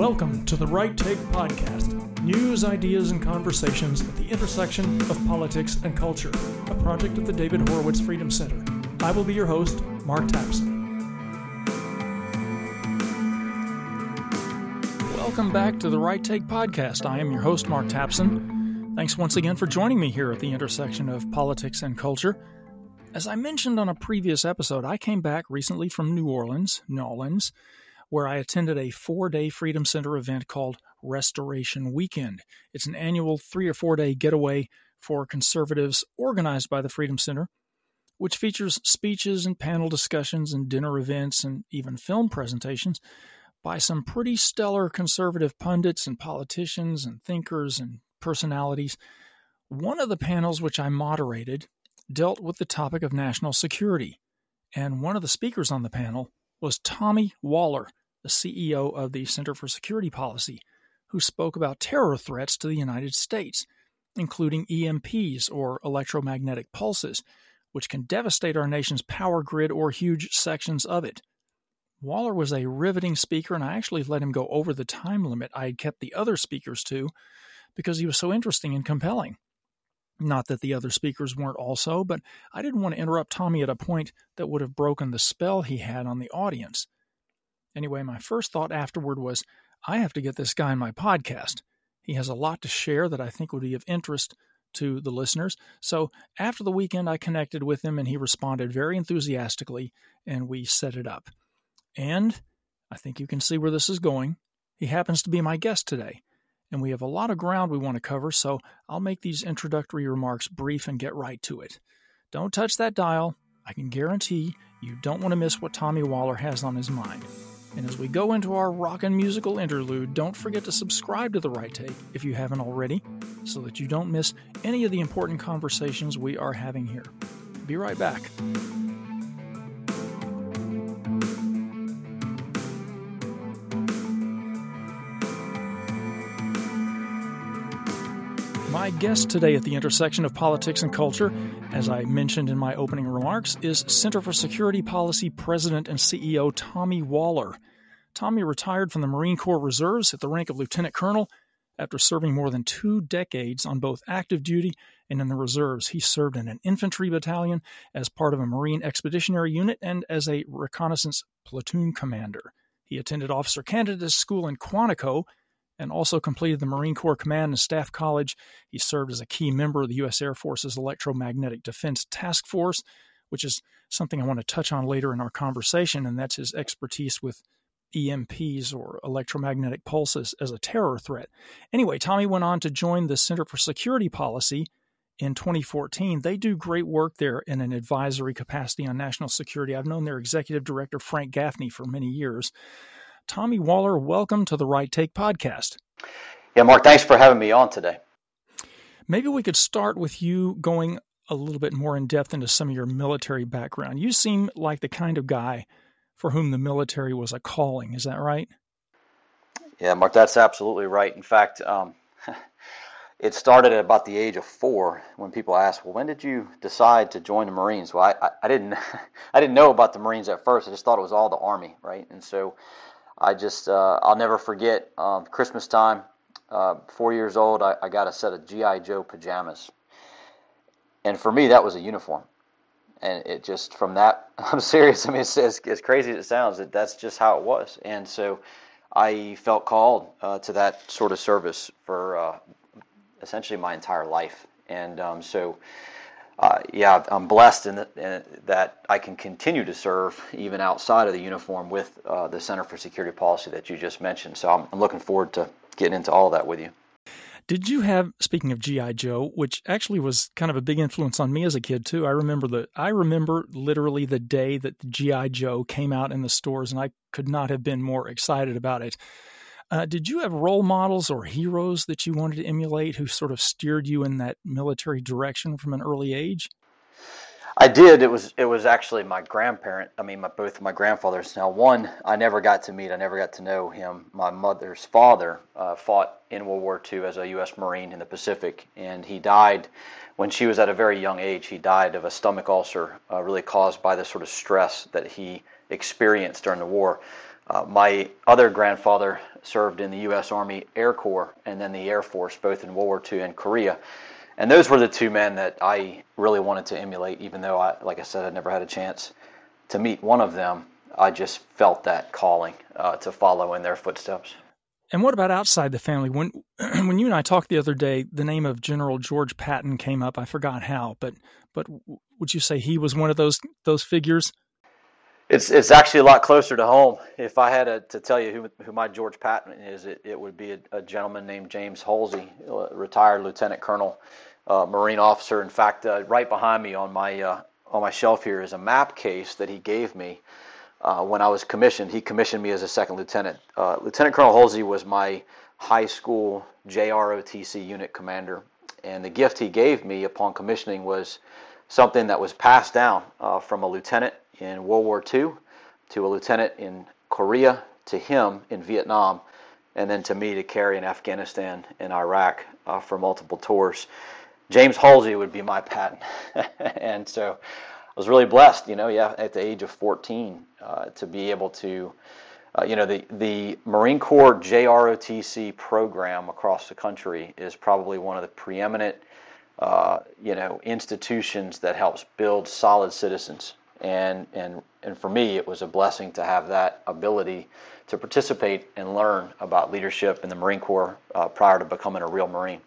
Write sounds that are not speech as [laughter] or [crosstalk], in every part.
Welcome to the Right Take Podcast news, ideas, and conversations at the intersection of politics and culture, a project of the David Horowitz Freedom Center. I will be your host, Mark Tapson. Welcome back to the Right Take Podcast. I am your host, Mark Tapson. Thanks once again for joining me here at the intersection of politics and culture. As I mentioned on a previous episode, I came back recently from New Orleans, Nolans, where I attended a four day Freedom Center event called Restoration Weekend. It's an annual three or four day getaway for conservatives organized by the Freedom Center, which features speeches and panel discussions and dinner events and even film presentations by some pretty stellar conservative pundits and politicians and thinkers and personalities. One of the panels which I moderated dealt with the topic of national security, and one of the speakers on the panel was Tommy Waller, the CEO of the Center for Security Policy, who spoke about terror threats to the United States, including EMPs or electromagnetic pulses, which can devastate our nation's power grid or huge sections of it. Waller was a riveting speaker, and I actually let him go over the time limit I had kept the other speakers to because he was so interesting and compelling. Not that the other speakers weren't also, but I didn't want to interrupt Tommy at a point that would have broken the spell he had on the audience. Anyway, my first thought afterward was I have to get this guy on my podcast. He has a lot to share that I think would be of interest to the listeners. So after the weekend, I connected with him and he responded very enthusiastically, and we set it up. And I think you can see where this is going. He happens to be my guest today, and we have a lot of ground we want to cover, so I'll make these introductory remarks brief and get right to it. Don't touch that dial. I can guarantee you don't want to miss what Tommy Waller has on his mind. And as we go into our rockin' musical interlude, don't forget to subscribe to The Right Take if you haven't already, so that you don't miss any of the important conversations we are having here. Be right back. My guest today at the intersection of politics and culture, as I mentioned in my opening remarks, is Center for Security Policy President and CEO Tommy Waller. Tommy retired from the Marine Corps Reserves at the rank of Lieutenant Colonel after serving more than two decades on both active duty and in the reserves. He served in an infantry battalion as part of a Marine Expeditionary Unit and as a reconnaissance platoon commander. He attended Officer Candidate School in Quantico and also completed the Marine Corps Command and Staff College. He served as a key member of the U.S. Air Force's Electromagnetic Defense Task Force, which is something I want to touch on later in our conversation, and that's his expertise with EMPs or electromagnetic pulses as a terror threat. Anyway, Tommy went on to join the Center for Security Policy in 2014. They do great work there in an advisory capacity on national security. I've known their executive director, Frank Gaffney, for many years. Tommy Waller, welcome to the Right Take podcast. Yeah, Mark, thanks for having me on today. Maybe we could start with you going a little bit more in depth into some of your military background. You seem like the kind of guy for whom the military was a calling. Is that right? Yeah, Mark, that's absolutely right. In fact, um, [laughs] it started at about the age of four when people asked, "Well, when did you decide to join the Marines?" Well, I, I, I didn't, [laughs] I didn't know about the Marines at first. I just thought it was all the Army, right? And so I just uh, I'll never forget um, Christmas time. Uh, four years old, I, I got a set of GI Joe pajamas, and for me that was a uniform. And it just from that [laughs] I'm serious. I mean, it's as, as crazy as it sounds, that that's just how it was. And so I felt called uh, to that sort of service for uh, essentially my entire life. And um, so uh, yeah, I'm blessed in, in, that I can continue to serve even outside of the uniform with uh, the Center for Security Policy that you just mentioned. So I'm, I'm, looking forward to getting into all that with you. Did you have, speaking of GI Joe, which actually was kind of a big influence on me as a kid too? I remember the, I remember literally the day that GI Joe came out in the stores, and I could not have been more excited about it. Uh, did you have role models or heroes that you wanted to emulate who sort of steered you in that military direction from an early age? I did. It was it was actually my grandparent. I mean, my, both my grandfathers. Now, one I never got to meet. I never got to know him. My mother's father uh, fought in World War II as a U.S. Marine in the Pacific, and he died when she was at a very young age. He died of a stomach ulcer, uh, really caused by the sort of stress that he experienced during the war. Uh, my other grandfather served in the U.S. Army Air Corps and then the Air Force, both in World War II and Korea. And those were the two men that I really wanted to emulate, even though I, like I said, I never had a chance to meet one of them. I just felt that calling uh, to follow in their footsteps. And what about outside the family? When [clears throat] when you and I talked the other day, the name of General George Patton came up. I forgot how, but but would you say he was one of those those figures? It's it's actually a lot closer to home. If I had a, to tell you who who my George Patton is, it, it would be a, a gentleman named James Halsey, retired lieutenant colonel, uh, Marine officer. In fact, uh, right behind me on my uh, on my shelf here is a map case that he gave me uh, when I was commissioned. He commissioned me as a second lieutenant. Uh, lieutenant Colonel Halsey was my high school JROTC unit commander, and the gift he gave me upon commissioning was something that was passed down uh, from a lieutenant in World War II to a lieutenant in Korea to him in Vietnam, and then to me to carry in Afghanistan and Iraq uh, for multiple tours. James Halsey would be my Patton, [laughs] and so I was really blessed, you know, yeah, at the age of 14, uh, to be able to, uh, you know, the the Marine Corps JROTC program across the country is probably one of the preeminent, uh, you know, institutions that helps build solid citizens and and and for me it was a blessing to have that ability to participate and learn about leadership in the Marine Corps uh, prior to becoming a real Marine.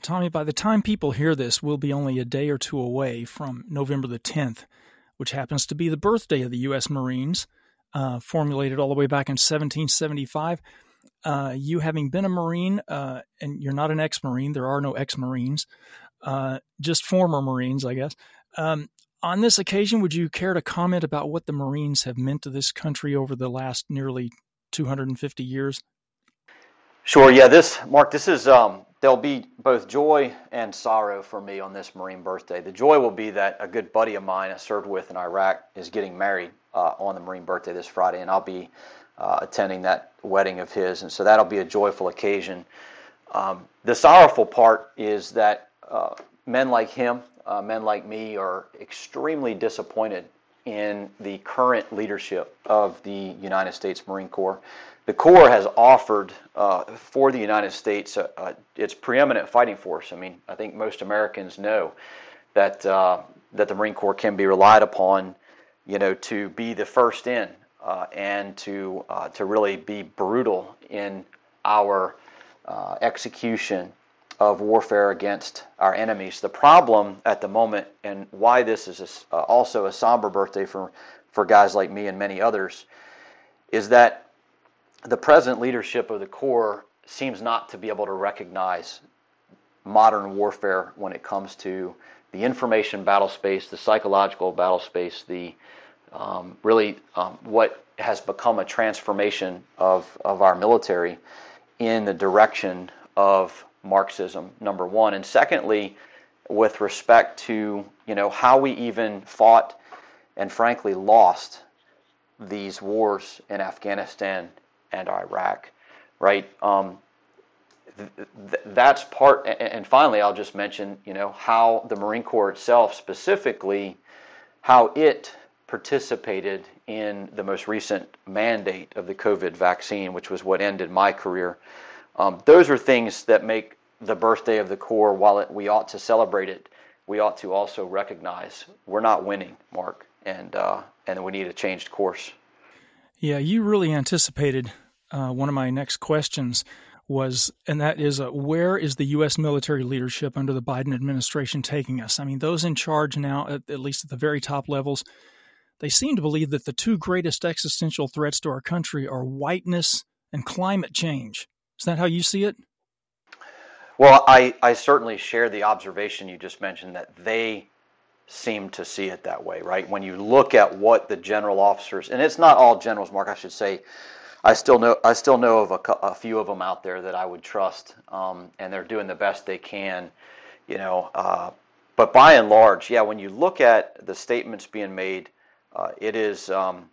Tommy, by the time people hear this, we'll be only a day or two away from November the 10th, which happens to be the birthday of the U.S. Marines, uh, formulated all the way back in 1775. Uh, you having been a Marine, uh, and you're not an ex Marine, there are no ex Marines, uh, just former Marines, I guess. Um, on this occasion, would you care to comment about what the Marines have meant to this country over the last nearly 250 years? Sure. Yeah. This Mark. This is um, there'll be both joy and sorrow for me on this Marine birthday. The joy will be that a good buddy of mine I served with in Iraq is getting married uh, on the Marine birthday this Friday, and I'll be uh, attending that wedding of his, and so that'll be a joyful occasion. Um, the sorrowful part is that uh, men like him uh, men like me are extremely disappointed in the current leadership of the United States Marine Corps. The Corps has offered uh, for the United States uh, uh, its preeminent fighting force. I mean, I think most Americans know that uh, that the Marine Corps can be relied upon, you know, to be the first in uh, and to to really be brutal in our execution of warfare against our enemies. The problem at the moment, and why this is a, uh, also a somber birthday for, for guys like me and many others, is that the present leadership of the Corps seems not to be able to recognize modern warfare when it comes to the information battle space, the psychological battle space, the um, really um, what has become a transformation of, of our military in the direction of Marxism, number one, and secondly, with respect to you know how we even fought and frankly lost these wars in Afghanistan and Iraq, right? Um, th- th- that's part. And finally, I'll just mention you know how the Marine Corps itself, specifically, how it participated in the most recent mandate of the COVID vaccine, which was what ended my career um, those are things that make the birthday of the Corps, while it, we ought to celebrate it, we ought to also recognize we're not winning, Mark, and uh, and we need a changed course. Yeah, you really anticipated uh, one of my next questions was, and that is, uh, where is the U.S. military leadership under the Biden administration taking us? I mean, those in charge now, at, at least at the very top levels, they seem to believe that the two greatest existential threats to our country are whiteness and climate change. Is that how you see it? Well, I, I certainly share the observation you just mentioned that they seem to see it that way, right? When you look at what the general officers, and it's not all generals, Mark, I should say, I still know I still know of a, a few of them out there that I would trust, um, and they're doing the best they can, you know. Uh, but by and large, yeah, when you look at the statements being made, uh, it is um,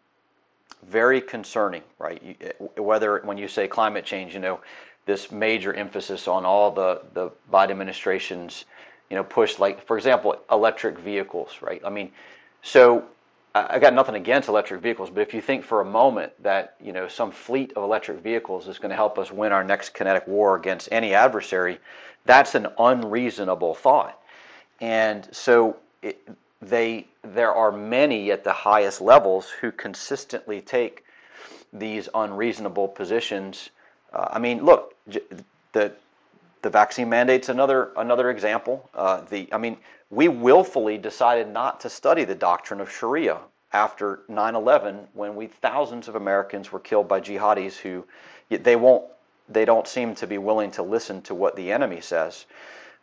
very concerning, right? Eh, whether when you say climate change, you know, this major emphasis on all the the Biden administration's, you know, push, like for example, electric vehicles, right? I mean, so I got nothing against electric vehicles, but if you think for a moment that you know some fleet of electric vehicles is going to help us win our next kinetic war against any adversary, that's an unreasonable thought. And so it, they there are many at the highest levels who consistently take these unreasonable positions. Uh, I mean, look, the the vaccine mandate's another another example. Uh, the I mean, we willfully decided not to study the doctrine of Sharia after 9/11, when we thousands of Americans were killed by jihadis who they won't they don't seem to be willing to listen to what the enemy says,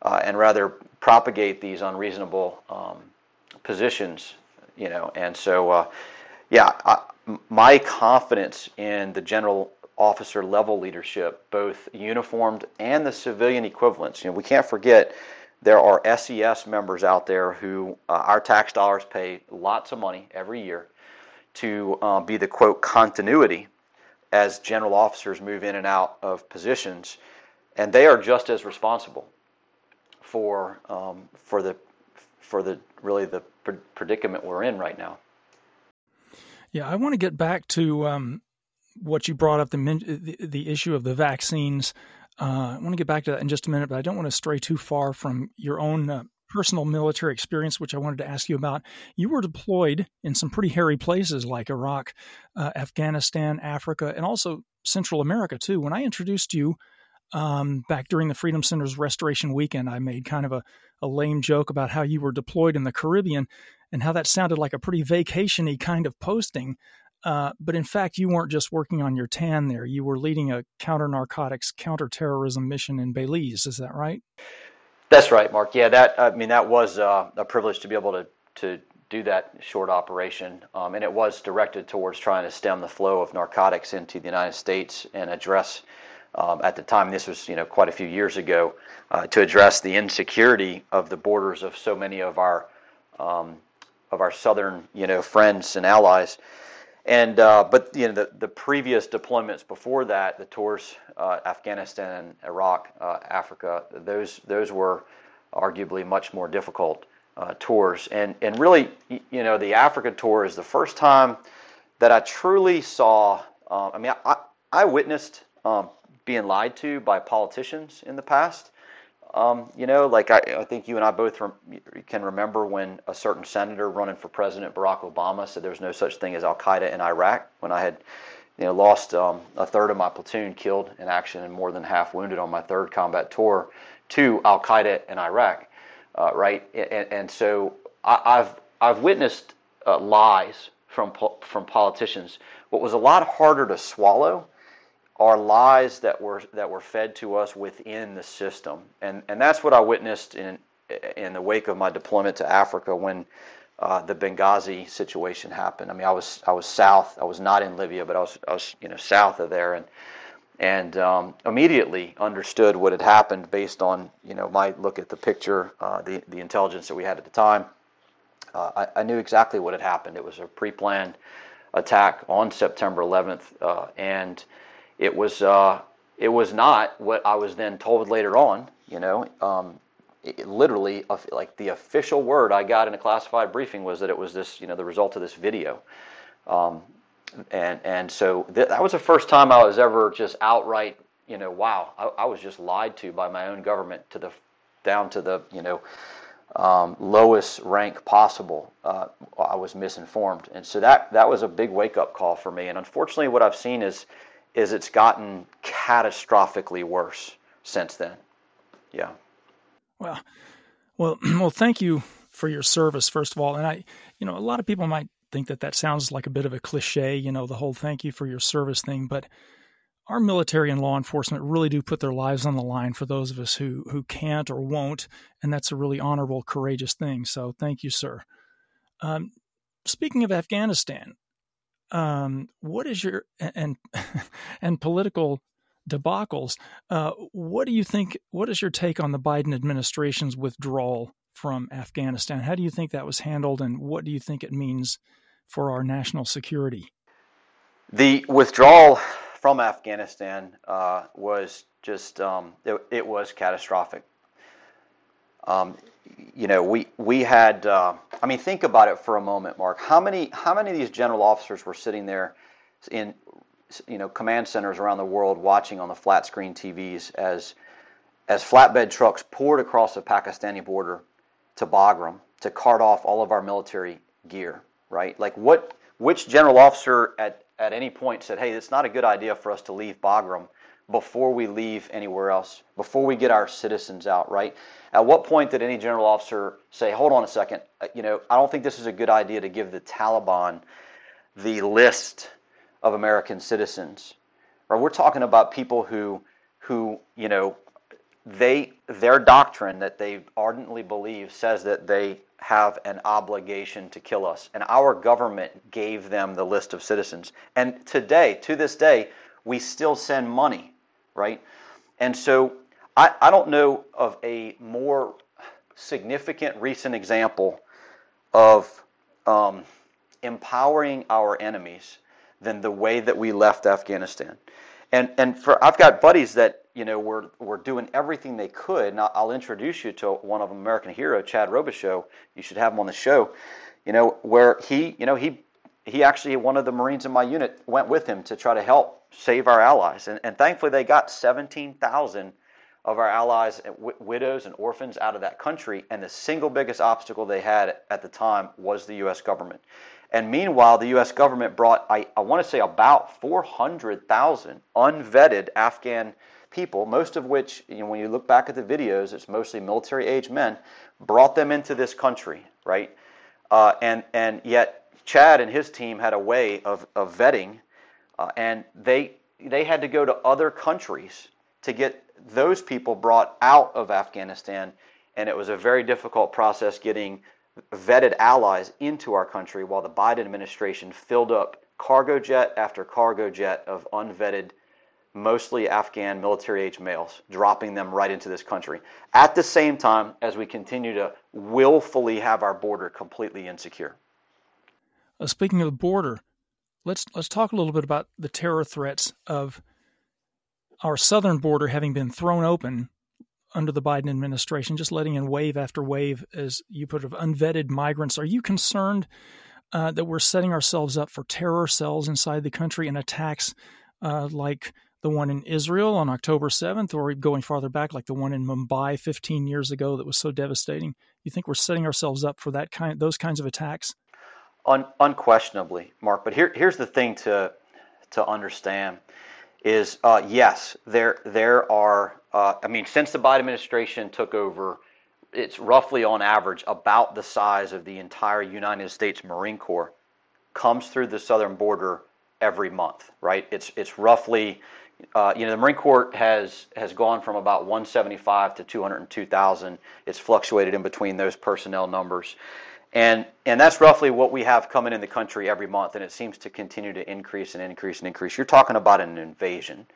uh, and rather propagate these unreasonable um, positions. You know, and so uh, yeah, I, my confidence in the general officer level leadership, both uniformed and the civilian equivalents. You know, we can't forget there are SES members out there who uh, our tax dollars pay lots of money every year to uh, be the quote continuity as general officers move in and out of positions, and they are just as responsible for um, for the for the really the predicament we're in right now. Yeah, I want to get back to um, what you brought up the, the, the issue of the vaccines. Uh, I want to get back to that in just a minute, but I don't want to stray too far from your own uh, personal military experience, which I wanted to ask you about. You were deployed in some pretty hairy places like Iraq, uh, Afghanistan, Africa, and also Central America too. When I introduced you um, back during the Freedom Center's Restoration Weekend, I made kind of a, a lame joke about how you were deployed in the Caribbean and how that sounded like a pretty vacationy kind of posting. Uh, but in fact, you weren't just working on your tan there. You were leading a counter narcotics, counter terrorism mission in Belize. Is that right? That's right, Mark. Yeah, that I mean that was uh, a privilege to be able to to do that short operation, um, and it was directed towards trying to stem the flow of narcotics into the United States and address. Um, at the time, this was you know quite a few years ago, uh, to address the insecurity of the borders of so many of our um, of our southern you know friends and allies. And uh, but you know the, the previous deployments before that, the tours, uh, Afghanistan, Iraq, uh, Africa, those those were arguably much more difficult uh, tours. And and really, you know, the Africa tour is the first time that I truly saw. Uh, I mean, I I witnessed um, being lied to by politicians in the past. Um, you know, like I, I think you and I both can remember when a certain senator running for president, Barack Obama, said there's no such thing as Al Qaeda in Iraq. When I had, you know, lost um, a third of my platoon killed in action and more than half wounded on my third combat tour to Al Qaeda in Iraq, uh, right? And, and so I, have I've witnessed uh, lies from from politicians. What was a lot harder to swallow are lies that were that were fed to us within the system, and and that's what I witnessed in in the wake of my deployment to Africa when uh, the Benghazi situation happened. I mean, I was I was south. I was not in Libya, but I was I was you know south of there, and and um, immediately understood what had happened based on you know my look at the picture, uh, the the intelligence that we had at the time. Uh, I, I, knew exactly what had happened. It was a pre-planned attack on September 11th, uh, and it was uh, it was not what I was then told later on. You know, um, it, literally, like the official word I got in a classified briefing was that it was this, you know, the result of this video. Um, and and so th- that was the first time I was ever just outright, you know, wow, I, I, was just lied to by my own government to the down to the, you know, um, lowest rank possible. Uh, I was misinformed, and so that that was a big wake up call for me. And unfortunately, what I've seen is is it's gotten catastrophically worse since then. Yeah. Well, well, [clears throat] well. Thank you for your service, first of all. And I, you know, a lot of people might think that that sounds like a bit of a cliche, you know, the whole "thank you for your service" thing. But our military and law enforcement really do put their lives on the line for those of us who who can't or won't, and that's a really honorable, courageous thing. So, thank you, sir. Um, speaking of Afghanistan, um, what is your and [laughs] and political debacles? Uh, what do you think? What is your take on the Biden administration's withdrawal from Afghanistan? How do you think that was handled, and what do you think it means for our national security? The withdrawal from Afghanistan uh, was just um, it, it, was catastrophic. Um, you know, we we had uh, I mean, think about it for a moment, Mark. How many how many of these general officers were sitting there in you know command centers around the world watching on the flat screen TVs as as flatbed trucks poured across the Pakistani border to Bagram to cart off all of our military gear, right? Like what which general officer at at any point said, "Hey, it's not a good idea for us to leave Bagram before we leave anywhere else, before we get our citizens out, right? At what point did any general officer say, hold on a second, uh, you know, I don't think this is a good idea to give the Taliban the list of American citizens? Or we're talking about people who, who, you know, they, their doctrine that they ardently believe says that they have an obligation to kill us. And our government gave them the list of citizens. And today, to this day, we still send money right? And so I, I don't know of a more significant recent example of um, empowering our enemies than the way that we left Afghanistan. And and for I've got buddies that you know were were doing everything they could. And I'll introduce you to one of them, American hero, Chad Robichaux. You should have him on the show. You know where he you know he he actually one of the Marines in my unit went with him to try to help save our allies. And, and thankfully, they got 17,000 of our allies, w- widows and orphans, out of that country. And the single biggest obstacle they had at the time was the U.S. government. And meanwhile, the U.S. government brought, I, I want to say, about 400,000 unvetted Afghan people, most of which, you know, when you look back at the videos, it's mostly military age men, brought them into this country, right? Uh, and, and yet, Chad and his team had a way of, of vetting uh, and they they had to go to other countries to get those people brought out of Afghanistan, and it was a very difficult process getting vetted allies into our country while the Biden administration filled up cargo jet after cargo jet of unvetted, mostly Afghan military age males, dropping them right into this country. At the same time as we continue to willfully have our border completely insecure. Uh, speaking of the border, let's let's talk a little bit about the terror threats of our southern border having been thrown open under the Biden administration, just letting in wave after wave, as you put it, of unvetted migrants. Are you concerned uh, that we're setting ourselves up for terror cells inside the country and attacks uh, like the one in Israel on October 7th, or going farther back, like the one in Mumbai 15 years ago that was so devastating? You think we're setting ourselves up for that kind, those kinds of attacks? Un, unquestionably, Mark. But here, here's the thing to to understand is uh, yes, there there are. Uh, I mean, since the Biden administration took over, it's roughly on average about the size of the entire United States Marine Corps comes through the southern border every month. Right? It's it's roughly. Uh, you know, the Marine Corps has has gone from about 175 to 202,000. It's fluctuated in between those personnel numbers. And, and that's roughly what we have coming in the country every month, and it seems to continue to increase and increase and increase. You're talking about an invasion.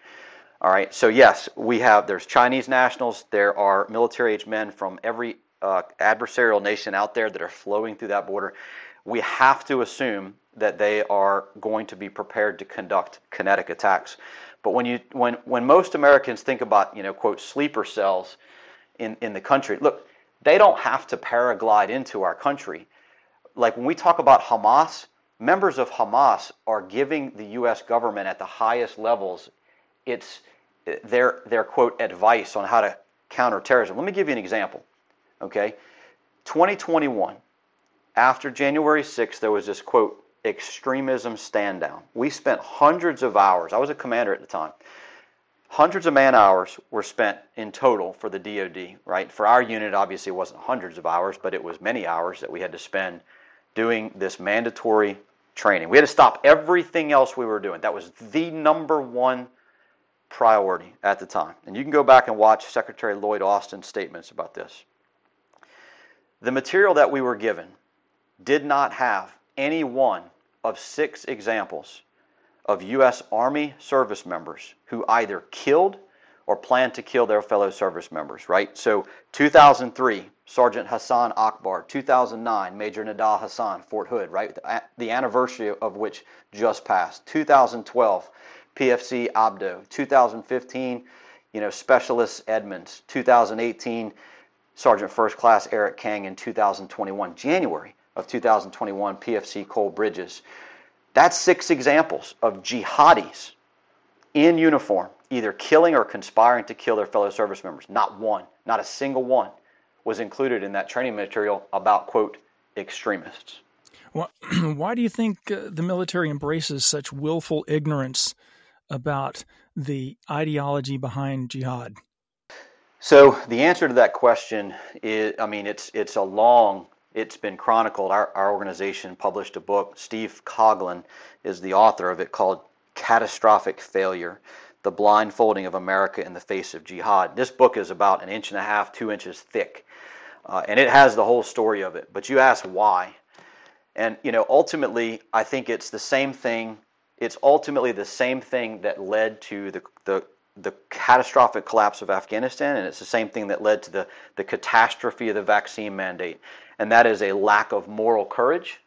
All right, so yes, we have, there's Chinese nationals, there are military age men from every uh, adversarial nation out there that are flowing through that border. We have to assume that they are going to be prepared to conduct kinetic attacks. But when you when when most Americans think about you know quote sleeper cells in in the country, look, they don't have to paraglide into our country. Like when we talk about Hamas, members of Hamas are giving the U.S. government at the highest levels its their their quote advice on how to counter terrorism. Let me give you an example. Okay, 2021, after January 6th, there was this quote extremism stand down. We spent hundreds of hours. I was a commander at the time hundreds of man hours were spent in total for the DoD, right? For our unit, obviously, it wasn't hundreds of hours, but it was many hours that we had to spend doing this mandatory training. We had to stop everything else we were doing. That was the number one priority at the time. And you can go back and watch Secretary Lloyd Austin's statements about this. The material that we were given did not have any one of six examples of U.S. Army service members who either killed or planned to kill their fellow service members, right? So 2003, Sergeant Hasan Akbar. 2009, Major Nidal Hasan, Fort Hood, right? The anniversary of which just passed. 2012, PFC Abdo. 2015, you know, Specialist Edmonds. 2018, Sergeant First Class Eric Kang in 2021, January. of 2021 PFC Cole Bridges. That's six examples of jihadis in uniform, either killing or conspiring to kill their fellow service members. Not one, not a single one was included in that training material about, quote, extremists. Well, [clears throat] why do you think uh, the military embraces such willful ignorance about the ideology behind jihad? So the answer to that question is, I mean, it's it's a long, it's been chronicled. Our, our organization published a book. Steve Coughlin is the author of it called Catastrophic Failure: The Blindfolding of America in the Face of Jihad. This book is about an inch and a half, two inches thick, uh, and it has the whole story of it. But you ask why, and you know, ultimately, I think it's the same thing. It's ultimately the same thing that led to the the the catastrophic collapse of Afghanistan, and it's the same thing that led to the, the catastrophe of the vaccine mandate, and that is a lack of moral courage.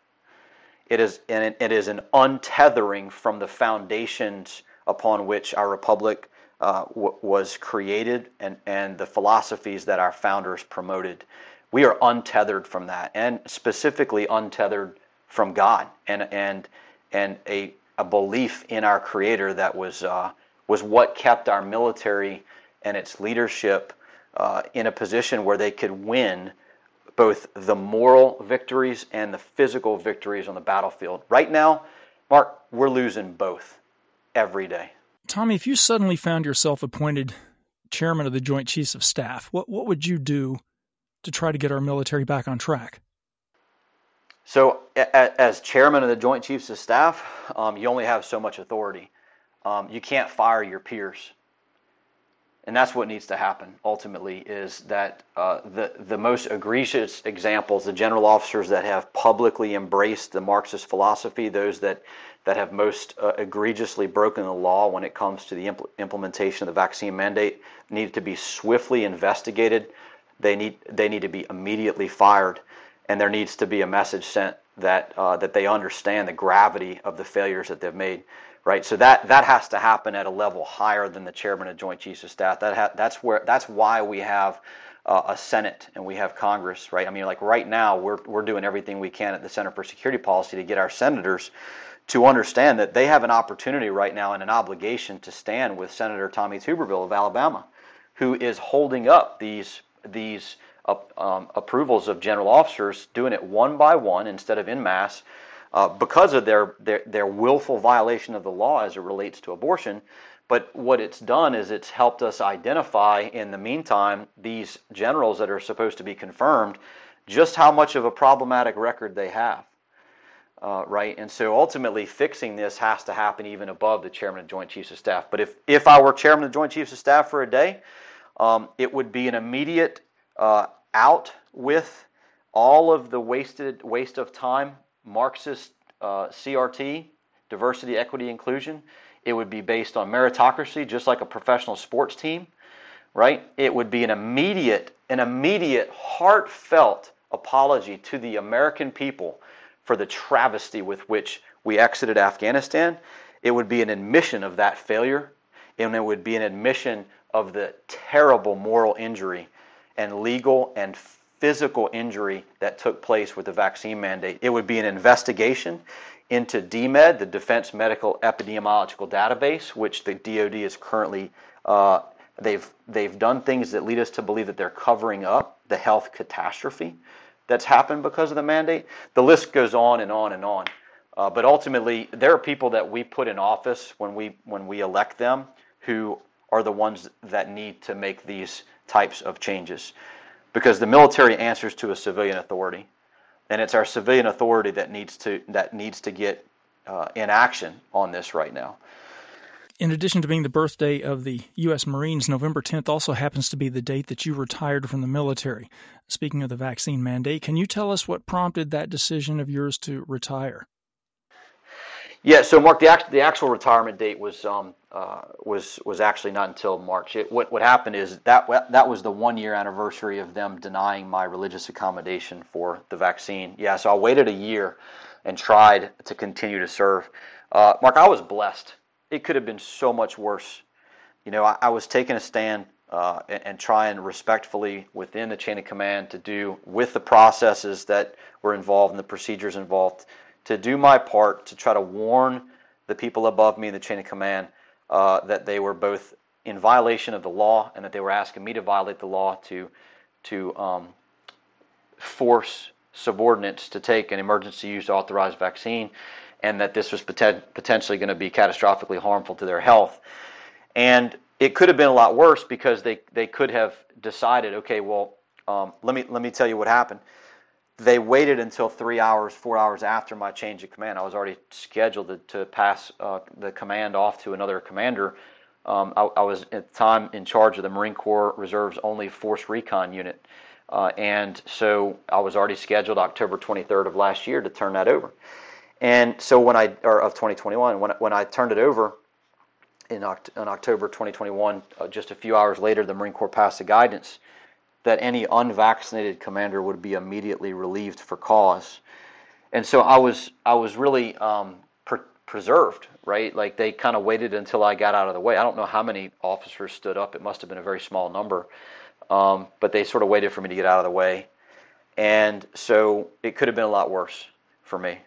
It is, and it is an untethering from the foundations upon which our republic uh, w- was created and, and the philosophies that our founders promoted. We are untethered from that, and specifically untethered from God and and and a a belief in our Creator that was uh, was what kept our military and its leadership uh, in a position where they could win both the moral victories and the physical victories on the battlefield. Right now, Mark, we're losing both every day. Tommy, if you suddenly found yourself appointed chairman of the Joint Chiefs of Staff, what, what would you do to try to get our military back on track? So, as chairman of the Joint Chiefs of Staff, um, you only have so much authority. Um, you can't fire your peers, and that's what needs to happen. Ultimately, is that uh, the the most egregious examples, the general officers that have publicly embraced the Marxist philosophy, those that that have most uh, egregiously broken the law when it comes to the impl- implementation of the vaccine mandate, need to be swiftly investigated. They need they need to be immediately fired and there needs to be a message sent that uh, that they understand the gravity of the failures that they've made. Right, so that that has to happen at a level higher than the chairman of Joint Chiefs of Staff. That ha- that's where that's why we have uh, a Senate and we have Congress. Right, I mean, like right now we're we're doing everything we can at the Center for Security Policy to get our senators to understand that they have an opportunity right now and an obligation to stand with Senator Tommy Tuberville of Alabama, who is holding up these these um, approvals of general officers, doing it one by one instead of in mass, uh, because of their, their their willful violation of the law as it relates to abortion. But what it's done is it's helped us identify in the meantime these generals that are supposed to be confirmed, just how much of a problematic record they have. Uh, right? And so ultimately, fixing this has to happen even above the chairman of the Joint Chiefs of Staff. But if, if I were chairman of the Joint Chiefs of Staff for a day, um, it would be an immediate uh, out with all of the wasted waste of time Marxist uh, CRT, diversity, equity, inclusion. It would be based on meritocracy, just like a professional sports team, right? It would be an immediate, an immediate, heartfelt apology to the American people for the travesty with which we exited Afghanistan. It would be an admission of that failure, and it would be an admission of the terrible moral injury and legal and physical injury that took place with the vaccine mandate. It would be an investigation into DMED, the Defense Medical Epidemiological Database, which the DoD is currently uh, they've they've done things that lead us to believe that they're covering up the health catastrophe that's happened because of the mandate. The list goes on and on and on. Uh, but ultimately, there are people that we put in office when we when we elect them who are the ones that need to make these types of changes because the military answers to a civilian authority and it's our civilian authority that needs to that needs to get uh, in action on this right now in addition to being the birthday of the U.S. Marines, November 10th also happens to be the date that you retired from the military. Speaking of the vaccine mandate, can you tell us what prompted that decision of yours to retire? Yeah, so Mark, the, act, the actual retirement date was um, uh, was was actually not until March. It, what what happened is that that was the one year anniversary of them denying my religious accommodation for the vaccine. Yeah, so I waited a year and tried to continue to serve. Uh, Mark, I was blessed. It could have been so much worse. You know, I, I was taking a stand uh, and, and, try and respectfully within the chain of command to do with the processes that were involved and the procedures involved to do my part to try to warn the people above me in the chain of command uh, that they were both in violation of the law and that they were asking me to violate the law to to um, force subordinates to take an emergency use authorized vaccine and that this was poten- potentially going to be catastrophically harmful to their health. And it could have been a lot worse because they, they could have decided, okay, well, um, let me let me tell you what happened. They waited until three hours, four hours after my change of command. I was already scheduled to, to pass uh, the command off to another commander. Um, I, I, was at the time in charge of the Marine Corps Reserve's only Force Recon unit, uh, and so I was already scheduled October 23rd of last year to turn that over. And so when I or of 2021, when when I turned it over, in, in October 2021, uh, just a few hours later, the Marine Corps passed the guidance that any unvaccinated commander would be immediately relieved for cause. And so I was I was really um, pre- preserved, right? Like they kind of waited until I got out of the way. I don't know how many officers stood up. It must have been a very small number, um, but they sort of waited for me to get out of the way. And so it could have been a lot worse for me.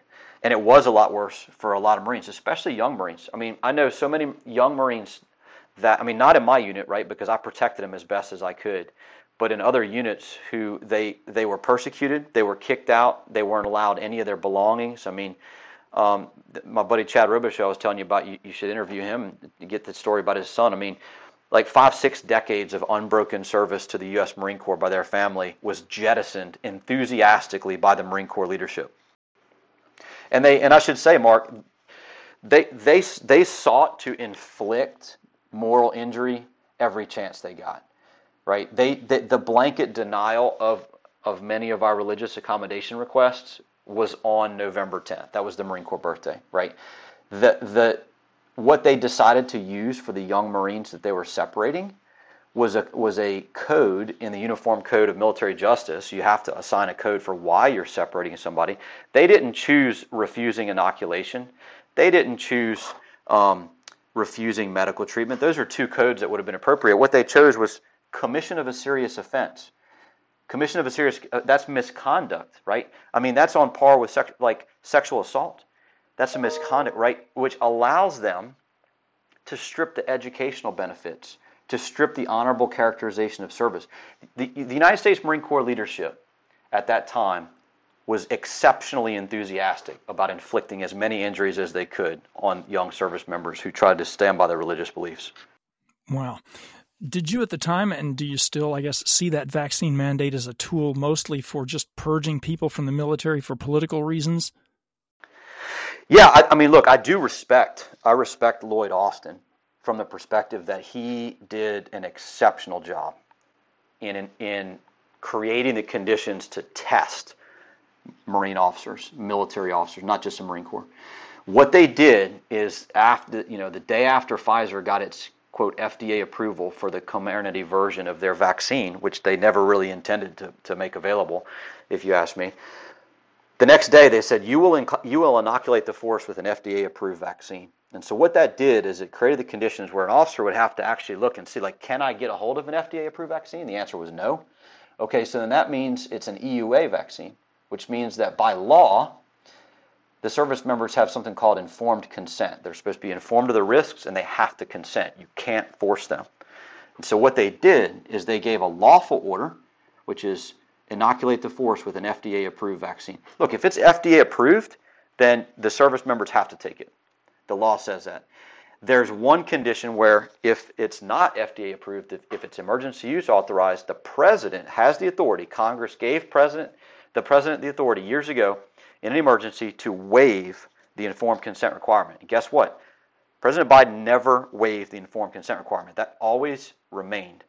And it was a lot worse for a lot of Marines, especially young Marines. I mean, I know so many young Marines that, I mean, not in my unit, right, because I protected them as best as I could, but in other units who they, they were persecuted, they were kicked out, they weren't allowed any of their belongings. I mean, um, my buddy Chad Robichaux, I was telling you about, you, you should interview him and get the story about his son. I mean, like five, six decades of unbroken service to the U.S. Marine Corps by their family was jettisoned enthusiastically by the Marine Corps leadership. And they and I should say, Mark, they they they sought to inflict moral injury every chance they got. Right? They the, the blanket denial of of many of our religious accommodation requests was on November 10th. That was the Marine Corps birthday, right? The the what they decided to use for the young Marines that they were separating was a was a code in the Uniform Code of Military Justice. You have to assign a code for why you're separating somebody. They didn't choose refusing inoculation. They didn't choose um, refusing medical treatment. Those are two codes that would have been appropriate. What they chose was commission of a serious offense. Commission of a serious uh, that's misconduct, right? I mean that's on par with sex, like sexual assault. That's a misconduct, right? Which allows them to strip the educational benefits to strip the honorable characterization of service. The, the United States Marine Corps leadership at that time was exceptionally enthusiastic about inflicting as many injuries as they could on young service members who tried to stand by their religious beliefs. Wow. Did you at the time, and do you still, I guess, see that vaccine mandate as a tool mostly for just purging people from the military for political reasons? Yeah, I, I mean, look, I do respect, I respect Lloyd Austin from the perspective that he did an exceptional job in, in creating the conditions to test Marine officers, military officers, not just the Marine Corps. What they did is after you know the day after Pfizer got its quote FDA approval for the Comirnaty version of their vaccine, which they never really intended to, to make available, if you ask me. The next day they said you will inc- you will inoculate the force with an FDA approved vaccine. And so what that did is it created the conditions where an officer would have to actually look and see, like, can I get a hold of an FDA approved vaccine? The answer was no. Okay, so then that means it's an EUA vaccine, which means that by law, the service members have something called informed consent. They're supposed to be informed of the risks and they have to consent. You can't force them. And so what they did is they gave a lawful order, which is inoculate the force with an FDA approved vaccine. Look, if it's FDA approved, then the service members have to take it. The law says that. There's one condition where if it's not FDA approved, if, if it's emergency use authorized, the president has the authority. Congress gave president the president the authority years ago in an emergency to waive the informed consent requirement. And guess what? President Biden never waived the informed consent requirement. That always remained.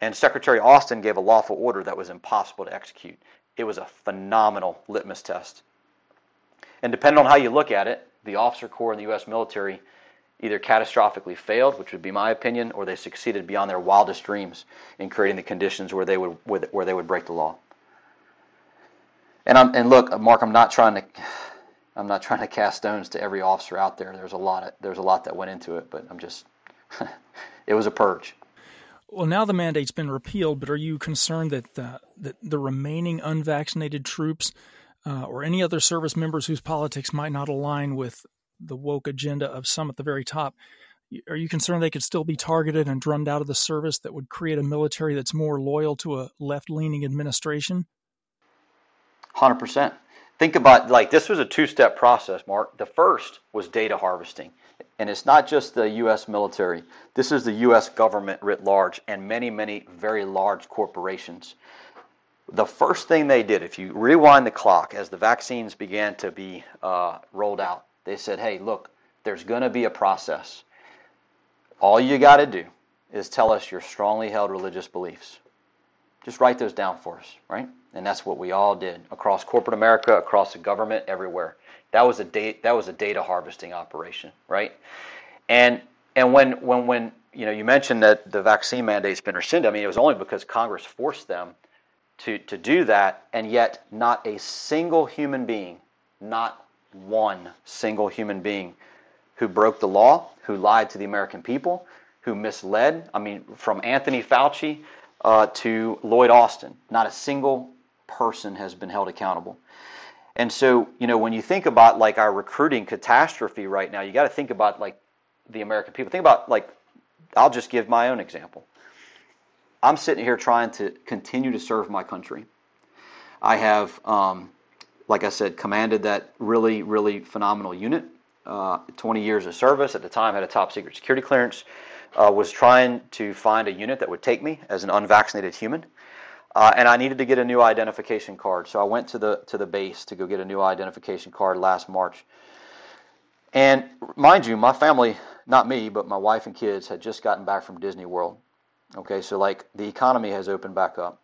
And Secretary Austin gave a lawful order that was impossible to execute. It was a phenomenal litmus test. And depending on how you look at it, the officer corps in the U.S. military either catastrophically failed, which would be my opinion, or they succeeded beyond their wildest dreams in creating the conditions where they would where they would break the law. And I'm and look, Mark, I'm not trying to I'm not trying to cast stones to every officer out there. There's a lot of, there's a lot that went into it, but I'm just [laughs] it was a purge. Well, now the mandate's been repealed, but are you concerned that uh, that the remaining unvaccinated troops uh, or any other service members whose politics might not align with the woke agenda of some at the very top, are you concerned they could still be targeted and drummed out of the service that would create a military that's more loyal to a left-leaning administration? Hundred percent. Think about like this was a two-step process, Mark. The first was data harvesting. And it's not just the U.S. military. This is the U.S. government writ large and many, many very large corporations. The first thing they did, if you rewind the clock as the vaccines began to be uh, rolled out, they said, hey, look, there's going to be a process. All you got to do is tell us your strongly held religious beliefs. Just write those down for us, right? And that's what we all did across corporate America, across the government, everywhere. That was a data, that was a data harvesting operation, right? And and when when when you know you mentioned that the vaccine mandate's been rescinded, I mean it was only because Congress forced them to to do that, and yet not a single human being, not one single human being who broke the law, who lied to the American people, who misled. I mean, from Anthony Fauci uh, to Lloyd Austin, not a single person has been held accountable. And so, you know, when you think about like our recruiting catastrophe right now, you got to think about like the American people. Think about like, I'll just give my own example. I'm sitting here trying to continue to serve my country. I have, um, like I said, commanded that really, really phenomenal unit. Uh, 20 years of service at the time, had a top secret security clearance. Uh, was trying to find a unit that would take me as an unvaccinated human. Uh, and I needed to get a new identification card, so I went to the to the base to go get a new identification card last March. And mind you, my family, not me, but my wife and kids had just gotten back from Disney World. Okay, so like the economy has opened back up,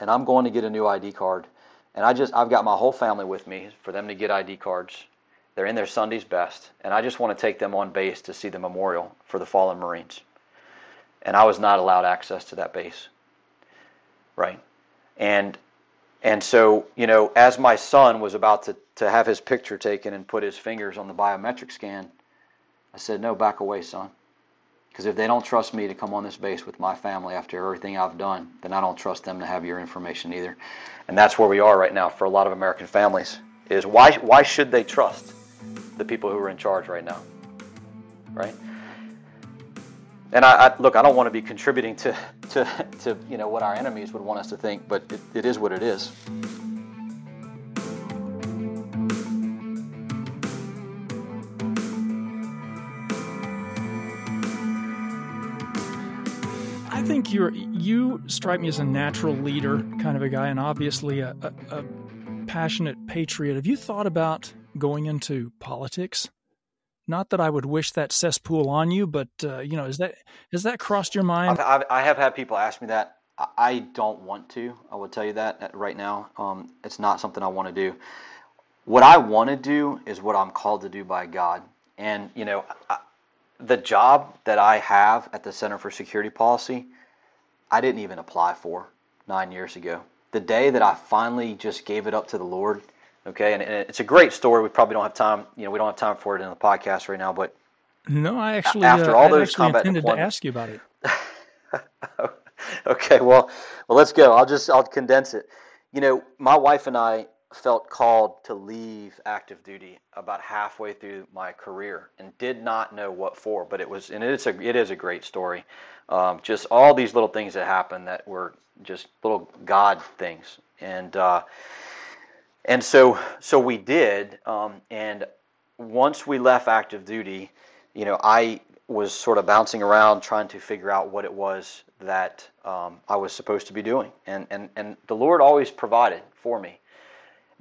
and I'm going to get a new ID card, and I just I've got my whole family with me for them to get ID cards. They're in their Sunday's best, and I just want to take them on base to see the memorial for the fallen Marines. And I was not allowed access to that base right? And and so, you know, as my son was about to, to have his picture taken and put his fingers on the biometric scan, I said, No, back away, son. Because if they don't trust me to come on this base with my family after everything I've done, then I don't trust them to have your information either. And that's where we are right now for a lot of American families. Is why why should they trust the people who are in charge right now? Right? And I, I, look, I don't want to be contributing to, to, to you know what our enemies would want us to think, but it, it is what it is. I think you're you strike me as a natural leader kind of a guy, and obviously a, a, a passionate patriot. Have you thought about going into politics? Not that I would wish that cesspool on you, but uh, you know, is that has that crossed your mind? I've, I have had people ask me that. I don't want to. I will tell you that uh, right now. Um, it's not something I want to do. What I want to do is what I'm called to do by God. And you know, I, the job that I have at the Center for Security Policy, I didn't even apply for nine years ago. The day that I finally just gave it up to the Lord Okay, and, and, it's a great story. We probably don't have time. You know, we don't have time for it in the podcast right now. But no, I actually after uh, all those combat intended to ask you about it. [laughs] okay, well, well, let's go. I'll just I'll condense it. You know, my wife and I felt called to leave active duty about halfway through my career and did not know what for. But it was, and it's a it is a great story. Um, just all these little things that happened that were just little God things, and. Uh, and so, so we did. Um, and once we left active duty, you know, I was sort of bouncing around trying to figure out what it was that um, I was supposed to be doing. And, and, and the Lord always provided for me.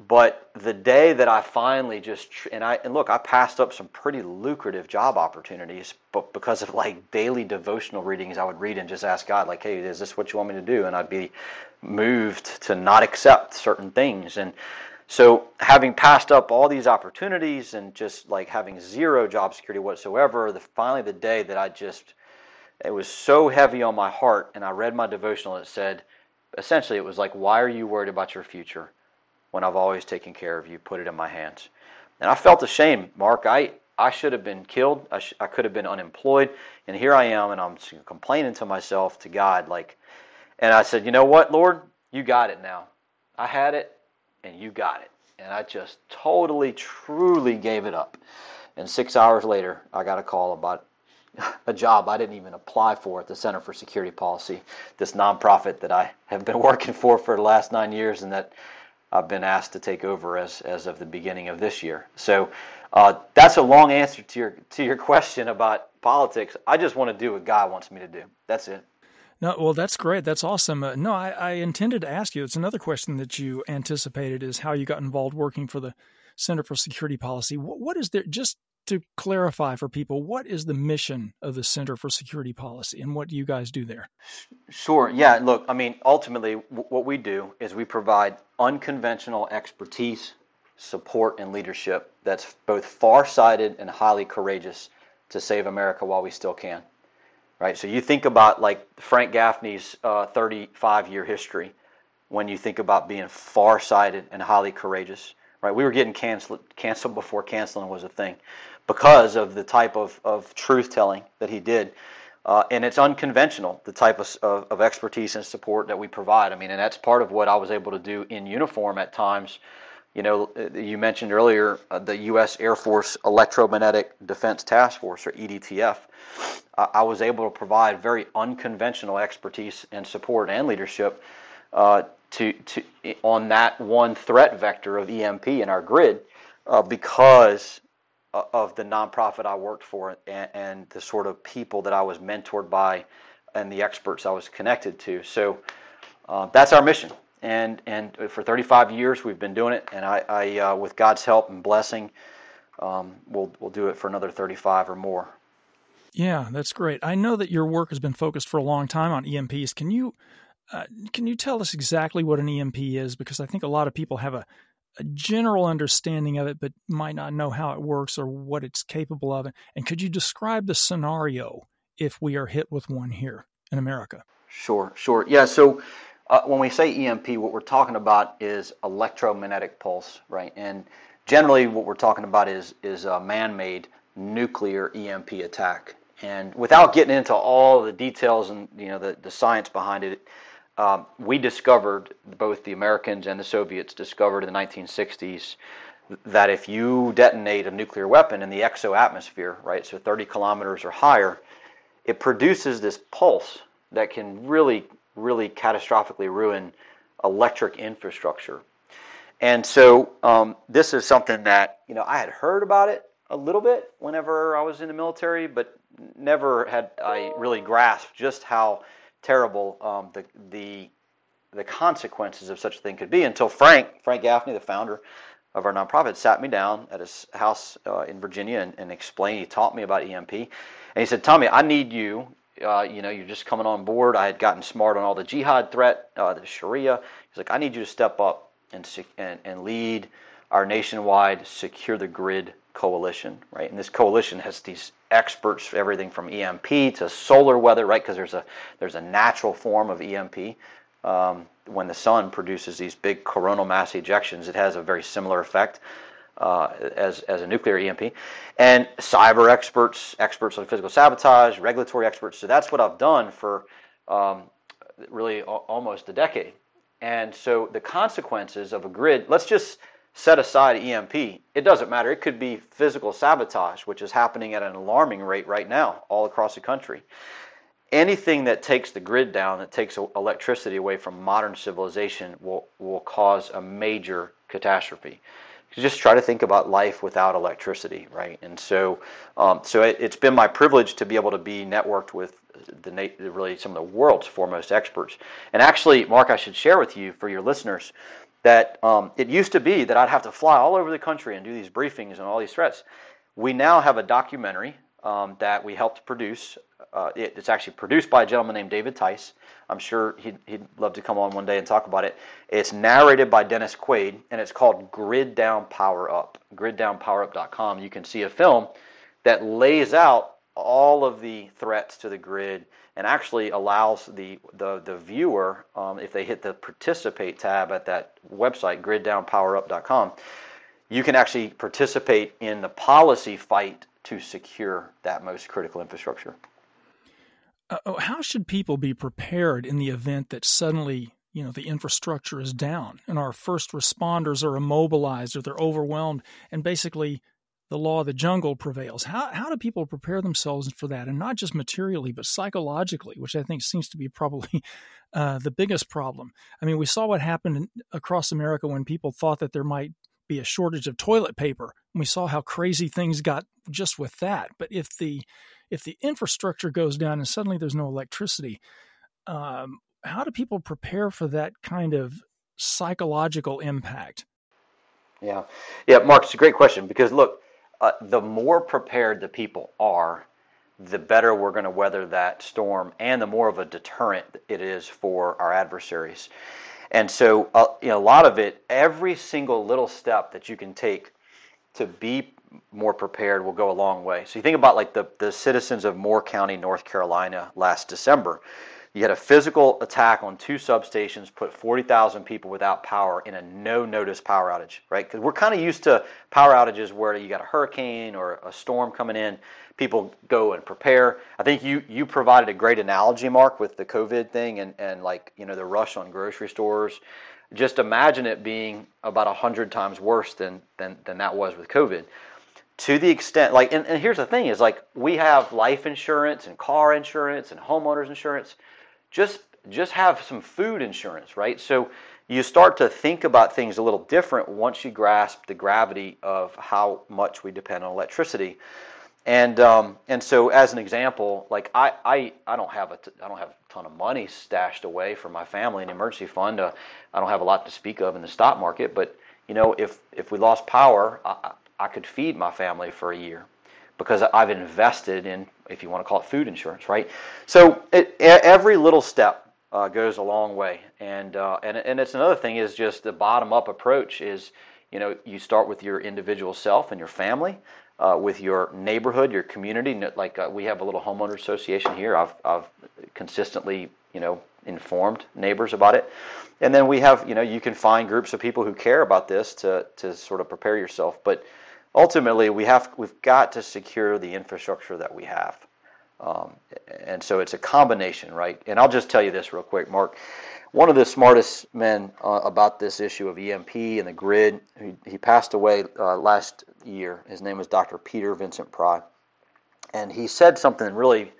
But the day that I finally just and I and look, I passed up some pretty lucrative job opportunities, but because of like daily devotional readings, I would read and just ask God, like, "Hey, is this what you want me to do?" And I'd be moved to not accept certain things. And so, having passed up all these opportunities and just like having zero job security whatsoever, the finally the day that I just it was so heavy on my heart, and I read my devotional. It said, essentially, it was like, "Why are you worried about your future when I've always taken care of you? Put it in my hands." And I felt ashamed, Mark. I I should have been killed. I, sh- I could have been unemployed. And here I am, and I'm complaining to myself, to God, like, and I said, you know what, Lord, you got it now. I had it, and you got it. And I just totally, truly gave it up. And six hours later, I got a call about [laughs] a job I didn't even apply for at the Center for Security Policy, this nonprofit that I have been [laughs] working for for the last nine years and that I've been asked to take over as, as of the beginning of this year. So uh, that's a long answer to your to your [laughs] question about politics. I just want to do what God wants me to do. That's it. No, well, that's great. That's awesome. Uh, no, I, I intended to ask you. It's another question that you anticipated is how you got involved working for the Center for Security Policy. what, what is there? Just to clarify for people, what is the mission of the Center for Security Policy and what do you guys do there? Sure. Yeah. Look, I mean, ultimately, w- what we do is we provide unconventional expertise, support, and leadership that's both far-sighted and highly courageous to save America while we still can. Right. So you think about like Frank Gaffney's uh, 35-year history when you think about being far-sighted and highly courageous. Right. We were getting canceled canceled before canceling was a thing because of the type of, of truth telling that he did. Uh, and it's unconventional, the type of, of, of, expertise and support that we provide. I mean, and that's part of what I was able to do in uniform at times. You know, uh, you mentioned earlier uh, the U.S. Air Force Electromagnetic Defense Task Force, or EDTF. Uh, I was able to provide very unconventional expertise and support and leadership uh, to, to on that one threat vector of EMP in our grid uh, because of the nonprofit I worked for and, and, the sort of people that I was mentored by and the experts I was connected to. So uh, that's our mission. And, and for 35 years we've been doing it, and I, I uh, with God's help and blessing, um, we'll, we'll do it for another 35 or more. Yeah, that's great. I know that your work has been focused for a long time on EMPs. Can you uh, can you tell us exactly what an EMP is? Because I think a lot of people have a a general understanding of it, but might not know how it works or what it's capable of. And could you describe the scenario if we are hit with one here in America? Sure, sure. Yeah, so uh, when we say EMP, what we're talking about is electromagnetic pulse, right? And generally, what we're talking about is is a man-made nuclear EMP attack. And without getting into all the details and you know the, the science behind it, um, we discovered, both the Americans and the Soviets discovered in the 1960s, that if you detonate a nuclear weapon in the exo-atmosphere, right, so 30 kilometers or higher, it produces this pulse that can really, really catastrophically ruin electric infrastructure. And so um, this is something that you know I had heard about it a little bit whenever I was in the military, but never had I really grasped just how terrible um, the the the consequences of such a thing could be until Frank Frank Gaffney, the founder of our nonprofit, sat me down at his house uh, in Virginia and, and, explained. He taught me about EMP, and he said, "Tommy, I need you. Uh, you know, you're just coming on board. I had gotten smart on all the jihad threat, uh, the Sharia. He's like, I need you to step up and and, and lead our nationwide secure the grid coalition, right? And this coalition has these experts, everything from EMP to solar weather, right? Because there's a there's a natural form of EMP. Um, when the sun produces these big coronal mass ejections, it has a very similar effect uh, as as a nuclear EMP. And cyber experts, experts on physical sabotage, regulatory experts. So that's what I've done for um, really almost a decade. And so the consequences of a grid. Let's just set aside EMP. It doesn't matter. It could be physical sabotage, which is happening at an alarming rate right now all across the country. Anything that takes the grid down, that takes electricity away from modern civilization, will, will cause a major catastrophe. Just try to think about life without electricity, right? And so, um, so it, has been my privilege to be able to be networked with the really some of the world's foremost experts. And actually, Mark, I should share with you for your listeners that um, it used to be that I'd have to fly all over the country and do these briefings and all these threats. We now have a documentary um, that we helped produce. Uh, it, it's actually produced by a gentleman named David Tice. I'm sure he'd, he'd love to come on one day and talk about it. It's narrated by Dennis Quaid, and it's called Grid Down Power Up. GridDownPowerUp.com. You can see a film that lays out all of the threats to the grid and actually allows the the, the viewer, um, if they hit the participate tab at that website, griddownpowerup.com, you can actually participate in the policy fight to secure that most critical infrastructure. Uh, oh, how should people be prepared in the event that suddenly you know the infrastructure is down and our first responders are immobilized or they're overwhelmed and basically the law of the jungle prevails? How how do people prepare themselves for that? And not just materially but psychologically which i think seems to be probably [laughs] uh, the biggest problem. I mean we saw what happened across america when people thought that there might be a shortage of toilet paper we saw how crazy things got just with that but if the if the infrastructure goes down and suddenly there's no electricity um, how do people prepare for that kind of psychological impact? Yeah, yeah, Mark, it's a great question because look, uh, the more prepared the people are, the better we're going to weather that storm, and the more of a deterrent it is for our adversaries. And so, uh, you know, a lot of it, every single little step that you can take to be more prepared will go a long way. So you think about like the the citizens of Moore County, North Carolina, last December you had a physical attack on two substations, put 40,000 people without power in a no notice power outage, right? Because we're kind of used to power outages where you got a hurricane or a storm coming in, people go and prepare. I think you you provided a great analogy, Mark, with the COVID thing and, and like, you know, the rush on grocery stores. Just imagine it being about 100 times worse than, than, than that was with COVID to the extent like and, and here's the thing is like we have life insurance and car insurance and homeowners insurance just just have some food insurance, right? So you start to think about things a little different once you grasp the gravity of how much we depend on electricity. And um, and so as an example, like I, I, I don't have a t- I don't have a ton of money stashed away for my family in emergency fund. Uh, I don't have a lot to speak of in the stock market, but you know if if we lost power, I, I could feed my family for a year because I've invested in, if you want to call it food insurance, right? So it, every little step uh, goes a long way, and uh, and and it's another thing is just the bottom up approach is, you know, you start with your individual self and your family, uh, with your neighborhood, your community. Like uh, we have a little homeowner association here. I've I've consistently, you know, informed neighbors about it. And then we have, you know, you can find groups of people who care about this to, to sort of prepare yourself. But ultimately we have we've got to secure the infrastructure that we have. Um, and so it's a combination, right? And I'll just tell you this real quick, Mark. One of the smartest men uh, about this issue of EMP and the grid, he, he passed away uh, last year. His name was Dr. Peter Vincent Pry. And he said something really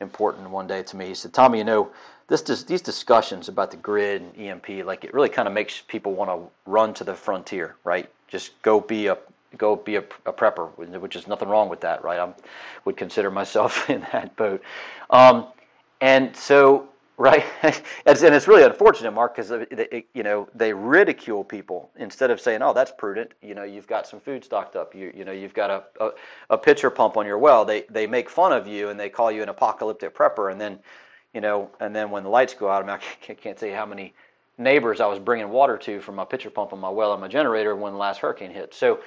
important one day to me. He said, Tommy, you know, this, these discussions about the grid and EMP, like it really kind of makes people want to run to the frontier, right? Just go be a go be a, a, prepper, which is nothing wrong with that, right? I would consider myself [laughs] in that boat. Um, and so, right, [laughs] and it's really unfortunate, Mark, because you know they ridicule people instead of saying, "Oh, that's prudent." You know, you've got some food stocked up. You you know, you've got a, a, a pitcher pump on your well. They they make fun of you and they call you an apocalyptic prepper, and then, you know, and then when the lights go out, I mean, [laughs] I can't say how many neighbors I was bringing water to from my pitcher pump on my well and my generator when the last hurricane hit. So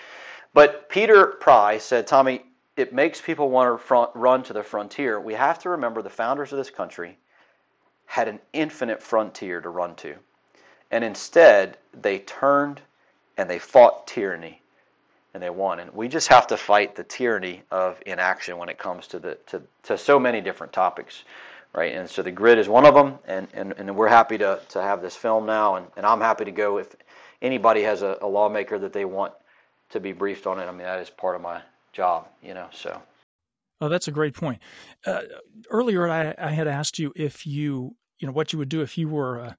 but Peter Pry said, Tommy, it makes people want to front, run to the frontier. We have to remember the founders of this country had an infinite frontier to run to. And instead, they turned and they fought tyranny and they won. And we just have to fight the tyranny of inaction when it comes to the to, to so many different topics. Right. And so the grid is one of them and, and, and we're happy to, to have this film now and, and I'm happy to go if anybody has a, a lawmaker that they want to be briefed on it. I mean, that is part of my job, you know. So. Oh, that's a great point. Uh, earlier, I, I, had asked you if you, you know, what you would do if you were uh,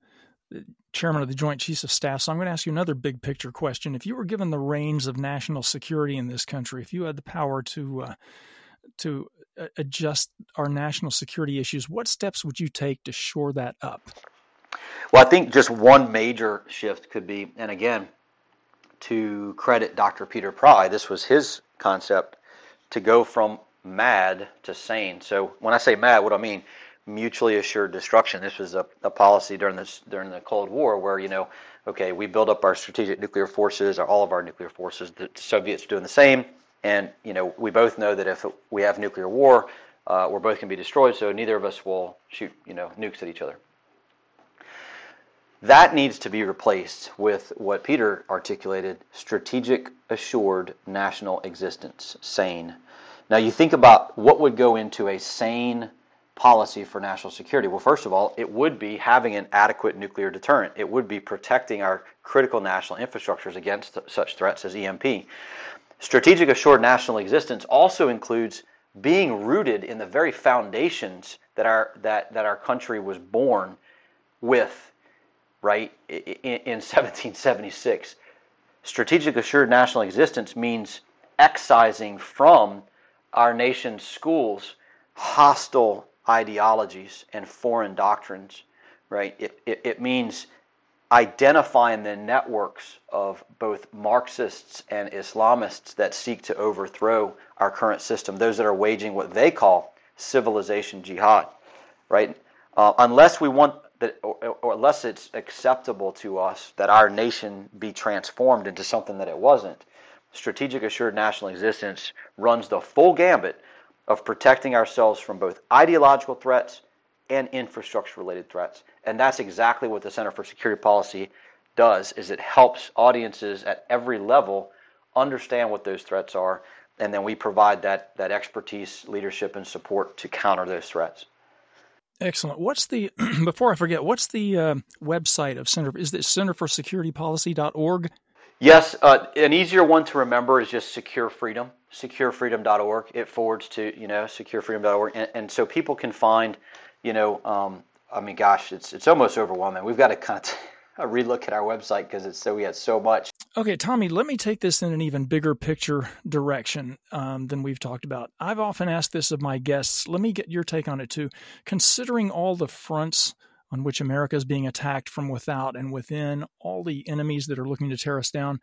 chairman of the Joint Chiefs of Staff. So I'm going to ask you another big picture question. If you were given the reins of national security in this country, if you had the power to uh, to uh, adjust our national security issues, what steps would you take to shore that up? Well, I think just one major shift could be, and again, to credit Dr. Peter Pry. This was his concept to go from mad to sane. So when I say mad, what I mean mutually assured destruction. This was a, a policy during this during the Cold War where you know, okay, we build up our strategic nuclear forces, or all of our nuclear forces. The Soviets doing the same, and you know, we both know that if we have nuclear war, uh, we're both going to be destroyed. So neither of us will shoot you know nukes at each other. That needs to be replaced with what Peter articulated strategic assured national existence, SANE. Now, you think about what would go into a sane policy for national security. Well, first of all, it would be having an adequate nuclear deterrent, it would be protecting our critical national infrastructures against such threats as EMP. Strategic assured national existence also includes being rooted in the very foundations that our that that our country was born with, right? In, in [laughs] 1776, strategic assured national existence means excising from our nation's schools hostile ideologies and foreign doctrines, right? It, it, it means identifying the networks of both Marxists and Islamists that seek to overthrow our current system, those that are waging what they call civilization jihad, right? Uh, unless we want that, or, or, unless it's acceptable to us that our nation be transformed into something that it wasn't, strategic assured national existence runs the full gambit of protecting ourselves from both ideological threats and infrastructure related threats. And that's exactly what the Center for Security Policy does is it helps audiences at every level understand what those threats are and then we provide that that expertise, leadership and support to counter those threats. Excellent. What's the [clears throat] before I forget, what's the uh, website of Center is it centerforsecuritypolicy.org? Yes, uh, an easier one to remember is just Secure Freedom, securefreedom.org. It forwards to, you know, securefreedom.org. And, and so people can find you know, um, I mean, gosh, it's it's almost overwhelming. We've got to kind of a [laughs] relook at our website because it's so we had so much. Okay, Tommy, let me take this in an even bigger picture direction um, than we've talked about. I've often asked this of my guests. Let me get your take on it too. Considering all the fronts on which America is being attacked from without and within, all the enemies that are looking to tear us down,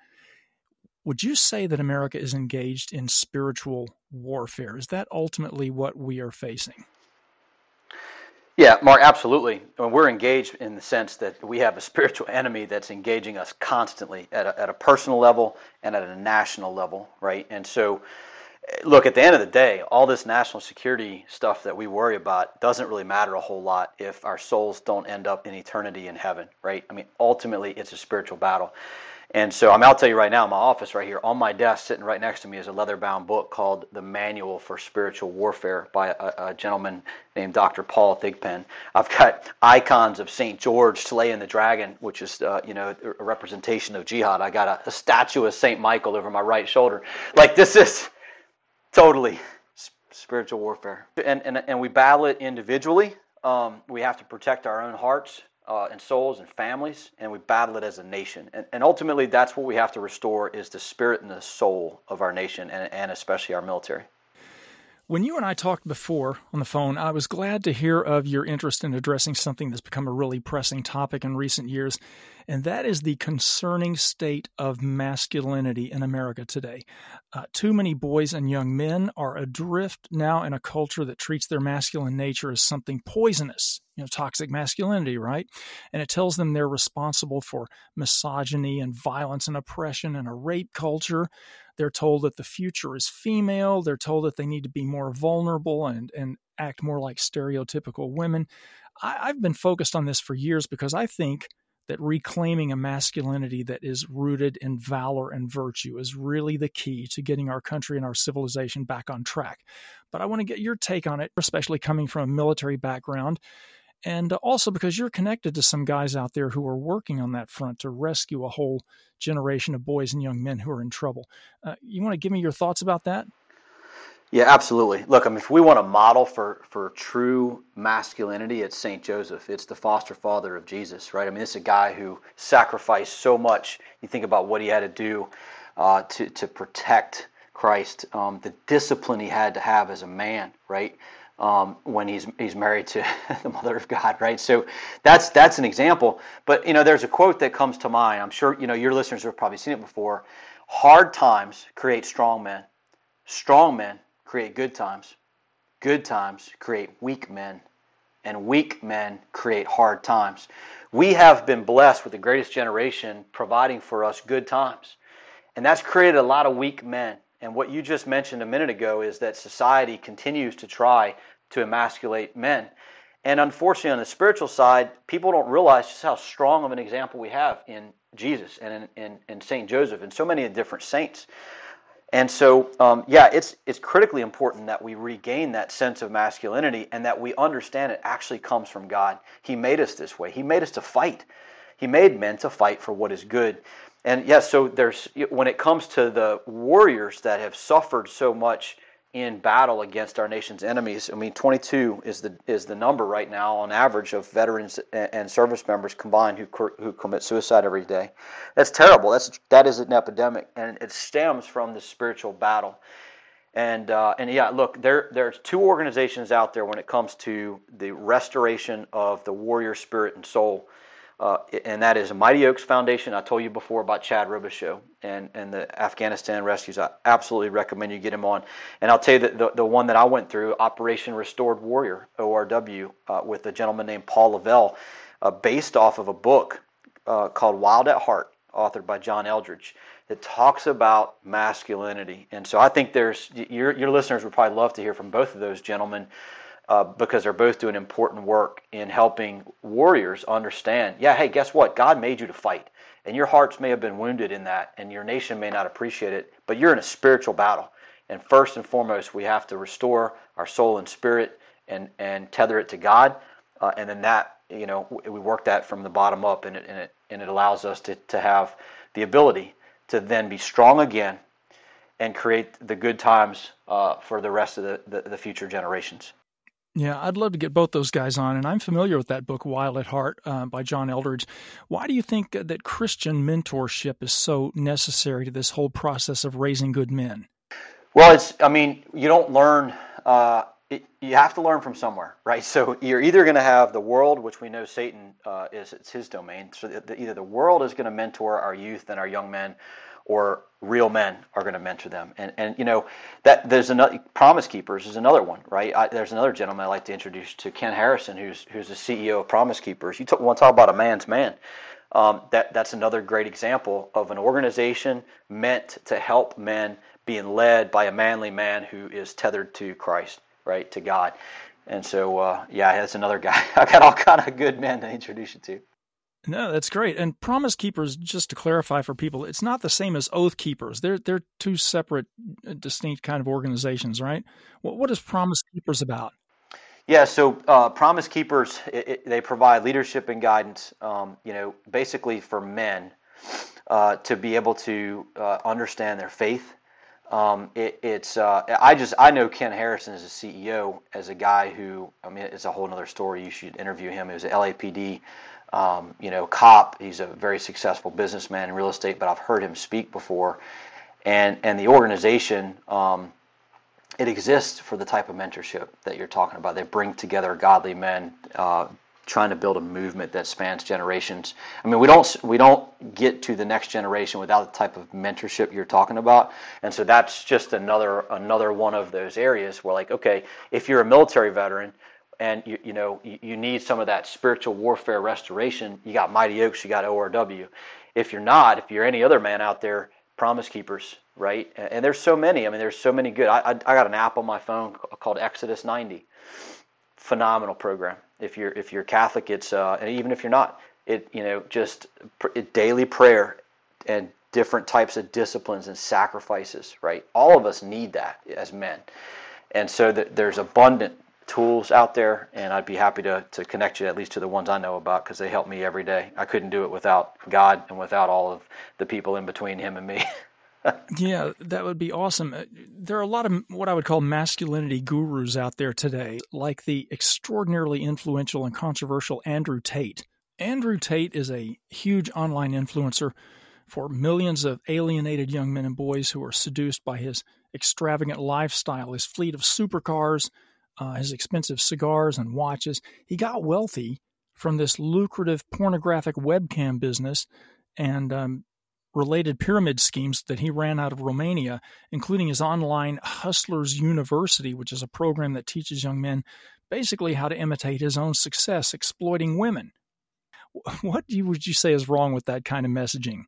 would you say that America is engaged in spiritual warfare? Is that ultimately what we are facing? Yeah, Mark, absolutely. we're engaged in the sense that we have a spiritual enemy that's engaging us constantly at a, at a personal level and at a national level, right? And so, look, at the end of the day, all this national security stuff that we worry about doesn't really matter a whole lot if our souls don't end up in eternity in heaven, right? I mean, ultimately, it's a spiritual battle. And so I mean, I'll tell you right now, in my office right here, on my desk, sitting right next to me, is a leather-bound book called "The Manual for Spiritual Warfare" by a, a gentleman named Dr. Paul Thigpen. I've got icons of Saint George slaying the dragon, which is uh, you know a representation of jihad. I got a, a statue of Saint Michael over my right shoulder. Like this is totally spiritual warfare, and and and we battle it individually. Um, we have to protect our own hearts uh, and souls and families, and we battle it as a nation. And, and ultimately, that's what we have to restore is the spirit and the soul of our nation, and, and especially our military. When you and I talked before on the phone, I was glad to hear of your interest in addressing something that's become a really pressing topic in recent years, and that is the concerning state of masculinity in America today. Uh, too many boys and young men are adrift now in a culture that treats their masculine nature as something poisonous, you know, toxic masculinity, right? And it tells them they're responsible for misogyny and violence and oppression and a rape culture. They're told that the future is female. They're told that they need to be more vulnerable and, and act more like stereotypical women. I, I've been focused on this for years because I think that reclaiming a masculinity that is rooted in valor and virtue is really the key to getting our country and our civilization back on track. But I want to get your take on it, especially coming from a military background and also because you're connected to some guys out there who are working on that front to rescue a whole generation of boys and young men who are in trouble. Uh, you want to give me your thoughts about that? Yeah, absolutely. Look, I mean, if we want a model for, for true masculinity, it's St. Joseph. It's the foster father of Jesus, right? I mean, this is a guy who sacrificed so much. You think about what he had to do uh, to, to protect Christ, um, the discipline he had to have as a man, right? Um, when he's he's married to [laughs] the mother of God, right? So that's that's an example. But you know, there's a quote that comes to mind. I'm sure you know your listeners have probably seen it before. Hard times create strong men. Strong men create good times. Good times create weak men. And weak men create hard times. We have been blessed with the greatest generation providing for us good times. And that's created a lot of weak men. And what you just mentioned a minute ago is that society continues to try to emasculate men. And unfortunately, on the spiritual side, people don't realize just how strong of an example we have in Jesus and in, in, in Saint Joseph and so many different saints. And so, um, yeah, it's it's critically important that we regain that sense of masculinity and that we understand it actually comes from God. He made us this way. He made us to fight. He made men to fight for what is good. And yes, so there's when it comes to the warriors that have suffered so much in battle against our nation's enemies. I mean, 22 is the is the number right now on average of veterans and service members combined who who commit suicide every day. That's terrible. That's that is an epidemic, and it stems from the spiritual battle. And uh, and yeah, look, there there's two organizations out there when it comes to the restoration of the warrior spirit and soul uh, and that is Mighty Oaks Foundation. I told you before about Chad Robichaux and, and the Afghanistan rescues. I absolutely recommend you get him on. And I'll tell you that the, the one that I went through, Operation Restored Warrior, ORW, uh, with a gentleman named Paul Lavelle, uh, based off of a book uh, called Wild at Heart, authored by John Eldredge, that talks about masculinity. And so I think there's your, your listeners would probably love to hear from both of those gentlemen uh, because they're both doing important work in helping warriors understand yeah, hey, guess what? God made you to fight. And your hearts may have been wounded in that, and your nation may not appreciate it, but you're in a spiritual battle. And first and foremost, we have to restore our soul and spirit and, and tether it to God. Uh, and then that, you know, we work that from the bottom up, and it, and it, and it allows us to, to have the ability to then be strong again and create the good times uh, for the rest of the, the, the future generations. Yeah, I'd love to get both those guys on, and I'm familiar with that book, Wild at Heart, uh, by John Eldredge. Why do you think that Christian mentorship is so necessary to this whole process of raising good men? Well, it's, I mean, you don't learn, uh, it, you have to learn from somewhere, right? So you're either going to have the world, which we know Satan uh, is it's his domain. So the, either the world is going to mentor our youth and our young men, or real men are going to mentor them. And and you know that there's another Promise Keepers is another one, right? I, there's another gentleman I like to introduce to Ken Harrison, who's who's the CEO of Promise Keepers. You want to talk about a man's man. Um, that that's another great example of an organization meant to help men being led by a manly man who is tethered to Christ, right, to God. And so, uh, yeah, that's another guy. [laughs] I've got all kind of good men to introduce you to. No, that's great. And Promise Keepers, just to clarify for people, it's not the same as Oath Keepers. They're they're two separate, uh, distinct kind of organizations, right? What what is Promise Keepers about? Yeah, so uh, Promise Keepers it, it, they provide leadership and guidance. Um, you know, basically for men uh, to be able to uh, understand their faith. Um, it, it's uh, I just I know Ken Harrison as a CEO as a guy who I mean it's a whole other story. You should interview him. He was an LAPD um, you know, cop. He's a very successful businessman in real estate, but I've heard him speak before. And and the organization, um, it exists for the type of mentorship that you're talking about. They bring together godly men. Uh, trying to build a movement that spans generations. I mean, we don't we don't get to the next generation without the type of mentorship you're talking about. And so that's just another another one of those areas where like, okay, if you're a military veteran, and you, you know you, you, need some of that spiritual warfare restoration. You got mighty oaks you got orw if you're not if you're any other man out there promise keepers right? And, and there's so many i mean there's so many good. I, I, I, got an app on my phone called exodus 90 phenomenal program. If you're if you're catholic it's uh, and even if you're not it you know just it, daily prayer and different types of disciplines and sacrifices right? All of us need that as men. And so that there's abundant tools out there, and I'd be happy to, to connect you at least to the ones I know about because they help me every day. I couldn't do it without God and without all of the people in between Him and me. [laughs] yeah, that would be awesome. Uh, there are a lot of what I would call masculinity gurus out there today, like the extraordinarily influential and controversial Andrew Tate. Andrew Tate is a huge online influencer for millions of alienated young men and boys who are seduced by his extravagant lifestyle, his fleet of supercars, uh, his expensive cigars and watches. He got wealthy from this lucrative pornographic webcam business and um, related pyramid schemes that he ran out of Romania, including his online Hustlers University, which is a program that teaches young men basically how to imitate his own success exploiting women. What would you say is wrong with that kind of messaging?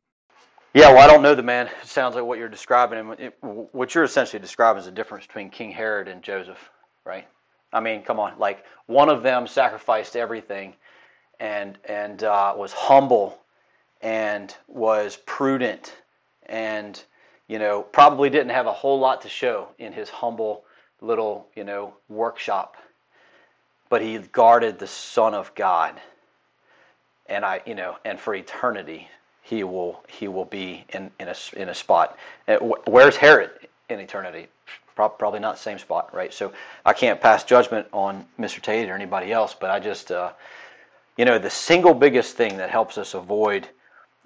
Yeah, well, I don't know the man. It sounds like what you're describing. And what you're essentially describing is the difference between King Herod and Joseph, right? I mean, come on, like one of them sacrificed everything, and and uh, was humble, and was prudent, and you know probably didn't have a whole lot to show in his humble little you know workshop, but he guarded the Son of God, and I you know and for eternity he will he will be in in a in a spot. Uh, where's Herod in eternity? Probably not the same spot, right? So I can't pass judgment on Mr. Tate or anybody else, but I just, uh, you know, the single biggest thing that helps us avoid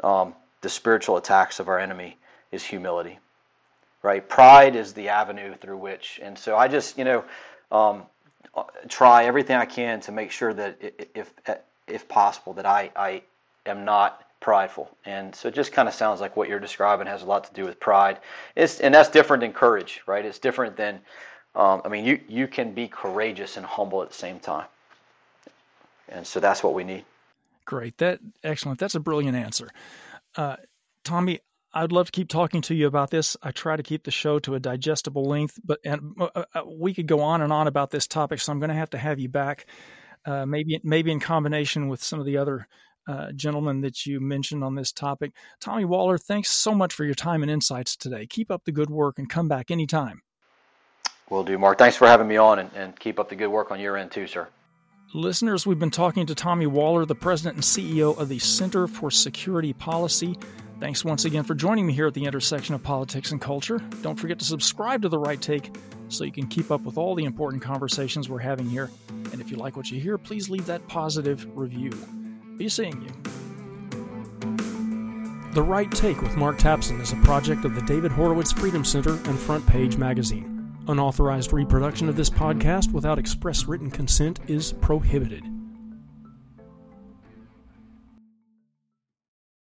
um, the spiritual attacks of our enemy is humility, right? Pride is the avenue through which, and so I just, you know, um, try everything I can to make sure that if if possible that I I am not prideful. And so it just kind of sounds like what you're describing has a lot to do with pride. It's, and that's different than courage, right? It's different than, um, I mean, you, you can be courageous and humble at the same time. And so that's what we need. Great. That excellent. That's a brilliant answer. Uh, Tommy, I'd love to keep talking to you about this. I try to keep the show to a digestible length, but and uh, uh we could go on and on about this topic. So I'm going to have to have you back, uh, maybe maybe in combination with some of the other uh, gentleman that you mentioned on this topic. Tommy Waller, thanks so much for your time and insights today. Keep up the good work and come back anytime. Will do, Mark. Thanks for having me on and, and keep up the good work on your end, too, sir. Listeners, we've been talking to Tommy Waller, the president and CEO of the Center for Security Policy. Thanks once again for joining me here at the intersection of politics and culture. Don't forget to subscribe to The Right Take so you can keep up with all the important conversations we're having here. And if you like what you hear, please leave that positive review. Be seeing you. The Right Take with Mark Tapson is a project of the David Horowitz Freedom Center and Front Page Magazine. Unauthorized reproduction of this podcast without express written consent is prohibited.